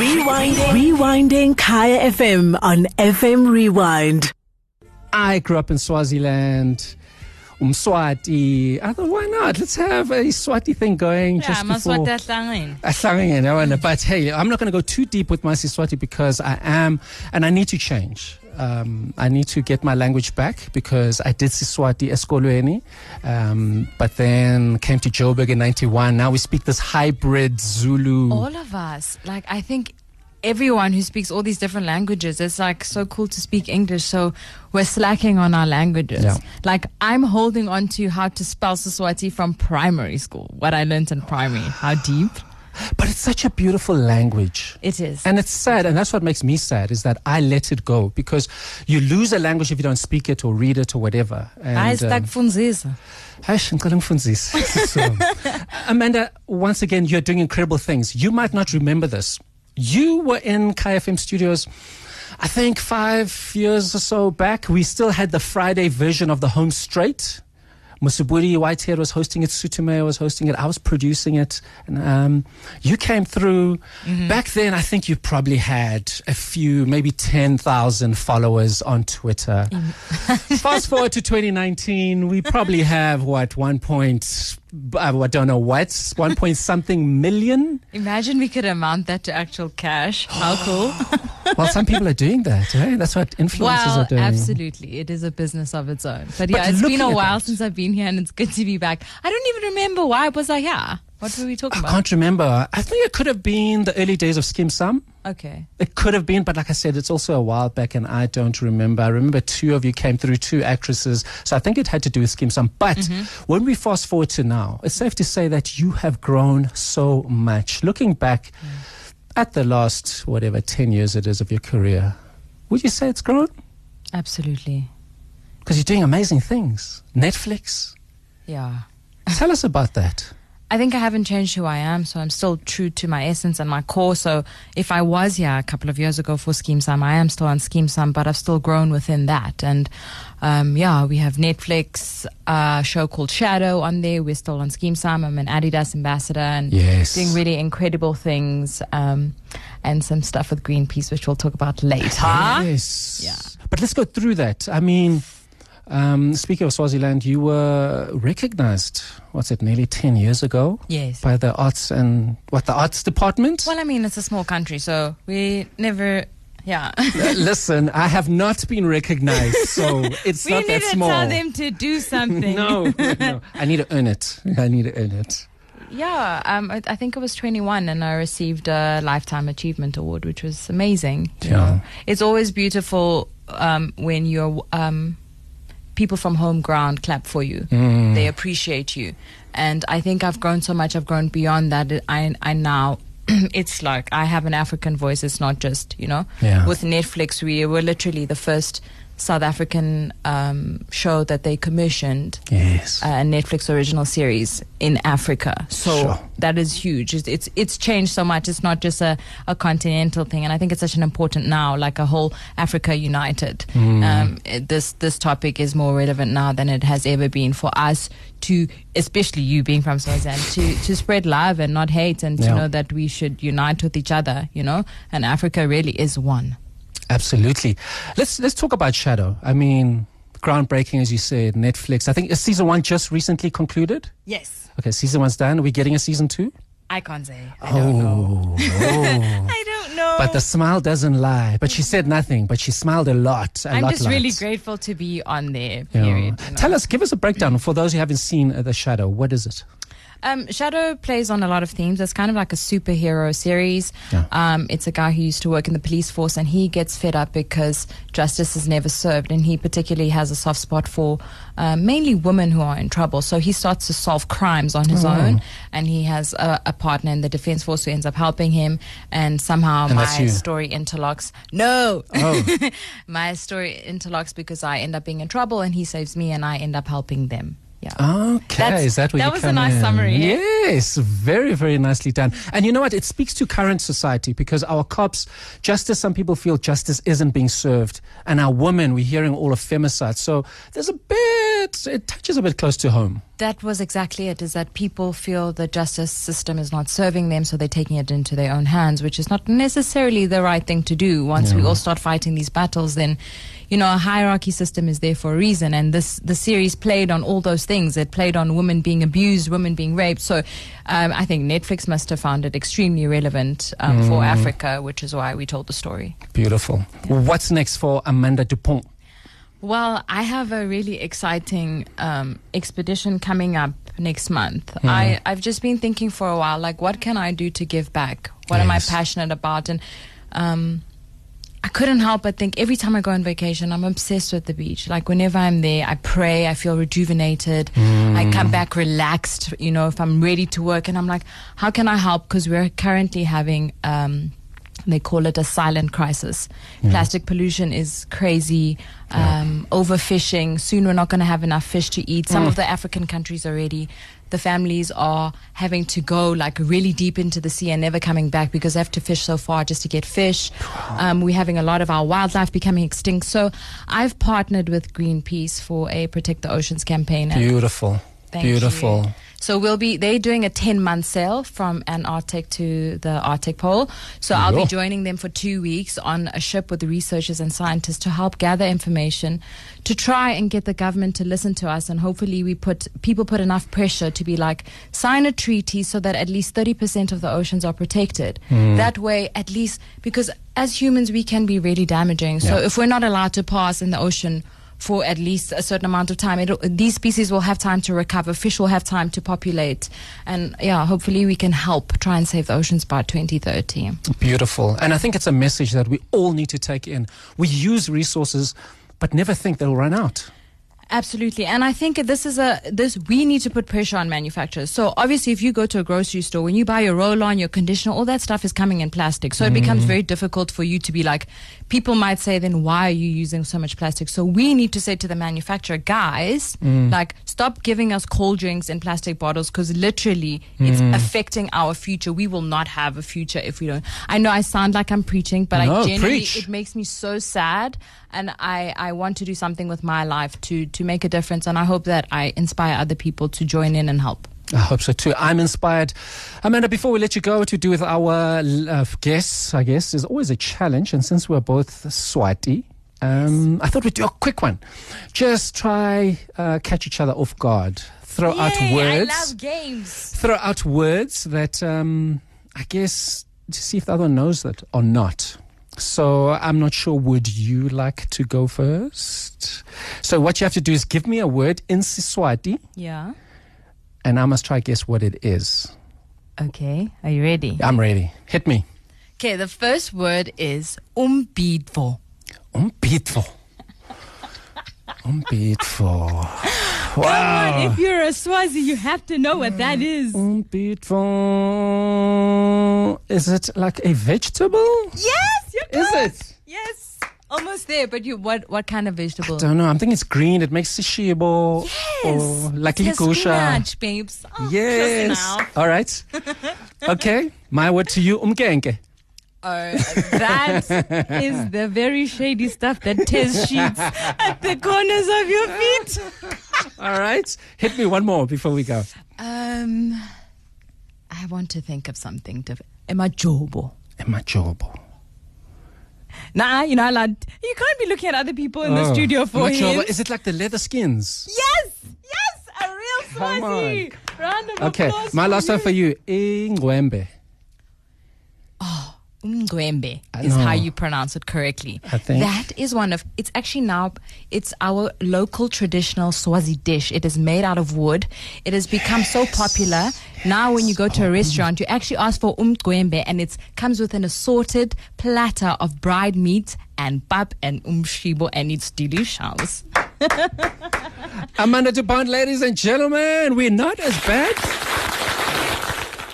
Rewinding. Rewinding Kaya FM on FM Rewind. I grew up in Swaziland. Umswati. I thought, why not? Let's have a Swati thing going Yeah, just before. Maswati ahlangene. Ahlangene, I wanna- But hey, I'm not going to go too deep with my Siswati because I am, and I need to change. Um, I need to get my language back because I did Siswati eskolweni, um, but then came to Joburg in 91. Now we speak this hybrid Zulu. All of us. Like, I think everyone who speaks all these different languages, it's like so cool to speak English. So we're slacking on our languages. Yeah. Like, I'm holding on to how to spell Siswati from primary school, what I learned in primary. How deep But it's such a beautiful language. it is. And it's sad, and that's what makes me sad, is that I let it go because you lose a language if you don't speak it or read it or whatever. And, Hayi, um, sitakufundisa. Eish, ngicela ungifundise. So, Amanda, once again, you're doing incredible things. You might not remember this. You were in KFM studios, I think five years or so back. We still had the Friday version of the Home Straight. Musuburi Whitehead was hosting it. Sutume was hosting it. I was producing it. And um, you came through. Back then, I think you probably had a few, maybe 10,000 followers on Twitter. Fast forward to 2019, we probably have what, 1 point, I don't know what, 1 point something million? Imagine we could amount that to actual cash. How cool. Well, some people are doing that, eh? That's what influencers Well, are doing. absolutely. It is a business of its own. But, But yeah, it's been a while that- since I've been here and it's good to be back. I don't even remember why I was I here. What were we talking about? I can't remember. I think it could have been the early days of Skeem Saam. Okay. It could have been, but like I said, it's also a while back and I don't remember. I remember two of you came through, two actresses. So I think it had to do with Skeem Saam. But Mm-hmm. when we fast forward to now, it's safe to say that you have grown so much. Looking back Mm. at the last, whatever, 10 years it is of your career, would you say it's grown? Absolutely. Because you're doing amazing things. Netflix. Yeah. Tell us about that. I think I haven't changed who I am, so I'm still true to my essence and my core. So if I was here a couple of years ago for Skeem Saam, I am still on Skeem Saam, but I've still grown within that. And um, yeah, we have Netflix uh, show called Shadow on there. We're still on Skeem Saam. I'm an Adidas ambassador and Yes. doing really incredible things um, and some stuff with Greenpeace, which we'll talk about later. Yes. Yeah. But let's go through that. I mean, um, speaking of Swaziland, you were recognized, what's it, nearly 10 years ago? Yes. By the arts and, what, the arts department? Well, I mean, it's a small country, so we never, yeah. Listen, I have not been recognized, so it's we not need that to small. tell them to do something. no, no, I need to earn it. I need to earn it. Yeah, um, I, I think I was 21 and I received a Lifetime Achievement Award, which was amazing. Yeah. know. It's always beautiful um, when you're um, people from home ground clap for you. Mm. They appreciate you. And I think I've grown so much, I've grown beyond that. I, I now. It's like I have an African voice. It's not just, you know, Yeah. with Netflix, we were literally the first South African um, show that they commissioned Yes. a Netflix original series in Africa. So Sure. that is huge. It's, it's it's changed so much. It's not just a, a continental thing, and I think it's such an important now, like a whole Africa united. Um, it- this this topic is more relevant now than it has ever been for us to, especially you being from Swaziland, to to spread love and not hate, and to know that we should unite with each other. You know, and Africa really is one. Absolutely. Let's let's talk about Shadow. I mean, groundbreaking, as you said, Netflix. I think is season one just recently concluded. Yes, Okay, season one's done. Are we getting a season two? I can't say. I don't know. oh. I don't know. But the smile doesn't lie. But she said nothing, but she smiled a lot. I'm lot, just really grateful to be on there. Yeah. Period. you know. Tell us, give us a breakdown for those who haven't seen uh, The Shadow. What is it? Um, Shadow plays on a lot of themes. It's kind of like a superhero series. Yeah. Um, it's a guy who used to work in the police force and he gets fed up because justice is never served. And he particularly has a soft spot for uh, mainly women who are in trouble. So he starts to solve crimes on his Oh. own. And he has a, a partner in the defense force who ends up helping him. And somehow And my story interlocks. No! Oh, my story interlocks because I end up being in trouble and he saves me and I end up helping them. Yeah. okay. That's- is that where that was a nice in? summary, eh? Yes, very, very nicely done. And you know what? It speaks to current society because our cops, justice, some people feel justice isn't being served. And our women, we're hearing all of femicide. So there's a bit bit, it touches a bit close to home. That was exactly it. Is that people feel the justice system is not serving them, so they're taking it into their own hands, which is not necessarily the right thing to do. Once we all start fighting these battles, then you know a hierarchy system is there for a reason. And this the series played on all those things. It played on women being abused, women being raped. So um, I think Netflix must have found it extremely relevant um, for Africa, which is why we told the story. Beautiful. What's next for Amanda Du-Pont? Well, I have a really exciting um, expedition coming up next month. I, I've just been thinking for a while, like, what can I do to give back? What am I passionate about? And um, I couldn't help but think every time I go on vacation, I'm obsessed with the beach. Like, whenever I'm there, I pray, I feel rejuvenated. I come back relaxed, you know, if I'm ready to work. And I'm like, how can I help? Because we're currently having. Um, they call it a silent crisis. Plastic pollution is crazy. Um, Overfishing. Soon we're not going to have enough fish to eat. Some of the African countries already, the families are having to go like really deep into the sea and never coming back because they have to fish so far just to get fish. Um, we're having a lot of our wildlife becoming extinct. So I've partnered with Greenpeace for a Protect the Oceans campaign. Beautiful. Thank Beautiful. you. So we'll be they're doing a ten month sail from Antarctic to the Arctic Pole. So I'll be joining them for two weeks on a ship with researchers and scientists to help gather information to try and get the government to listen to us and hopefully we put people put enough pressure to be like sign a treaty so that at least thirty percent of the oceans are protected. Hmm. That way at least because as humans we can be really damaging. So Yeah. if we're not allowed to pass in the ocean for at least a certain amount of time. It'll, these species will have time to recover. Fish will have time to populate, and yeah, hopefully we can help try and save the oceans by 2030. Beautiful. And I think it's a message that we all need to take in. We use resources, but never think they'll run out. Absolutely, and I think this is a this we need to put pressure on manufacturers. So obviously, if you go to a grocery store, when you buy your roll-on, your conditioner, all that stuff is coming in plastic. So it becomes mm. very difficult for you to be like. People might say, then why are you using so much plastic? So we need to say to the manufacturer, guys, mm. like stop giving us cold drinks in plastic bottles because literally it's affecting our future. We will not have a future if we don't. I know I sound like I'm preaching, but No, I genuinely preach. it makes me so sad and I, I want to do something with my life to to make a difference and I hope that I inspire other people to join in and help. I hope so too. I'm inspired. Amanda, before we let you go to do with our uh, guests, I guess, is always a challenge. And since we're both Swati, um, I thought we'd do a quick one. Just try uh, catch each other off guard. Throw out words. I love games. throw out words that um, I guess to see if the other one knows that or not. So I'm not sure. Would you like to go first? So what you have to do is give me a word in Siswati, Yeah. and I must try guess what it is. Okay. Are you ready? I'm ready. Hit me. Okay, the first word is umbidvo. Unbeatful. Unbeatful. Come Wow. on, if you're a Swazi, you have to know what that is. Unbeatful. Is it like a vegetable? Yes, you're Is close. it? Yes. Almost there, but you what what kind of vegetable? I don't know. I'm thinking it's green. It makes sishibo Yes. or like It's likusha. spinach, babes. Oh, close Yes. enough. All right. Okay. My word to you, umkenke. Oh, that is the very shady stuff that tears sheets at the corners of your feet. All right. Hit me one more before we go. Um, I want to think of something different. Emajobo. Majobo. Nah, you know, allowed. You can't be looking at other people in the studio for hints. Is it like the leather skins? Yes, yes, a real Swazi. Round of Okay. applause My last one for you. Ingwembe. Umgwembe I is how you pronounce it correctly. I think. that is one of. It's actually now. It's our local traditional Swazi dish. It is made out of wood. It has become so popular. Now, when you go to a restaurant, you actually ask for umgwembe, and it comes with an assorted platter of bride meat and pap and umshibo, and it's delicious. Amanda Du-Pont, ladies and gentlemen, we're not as bad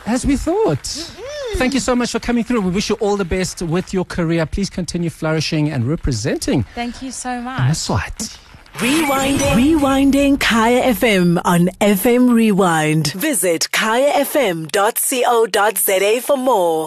as we thought. Thank you so much for coming through. We wish you all the best with your career. Please continue flourishing and representing Thank you so much. Swat. Rewinding. Rewinding Kaya FM on FM Rewind. Visit kayafm.co.za for more.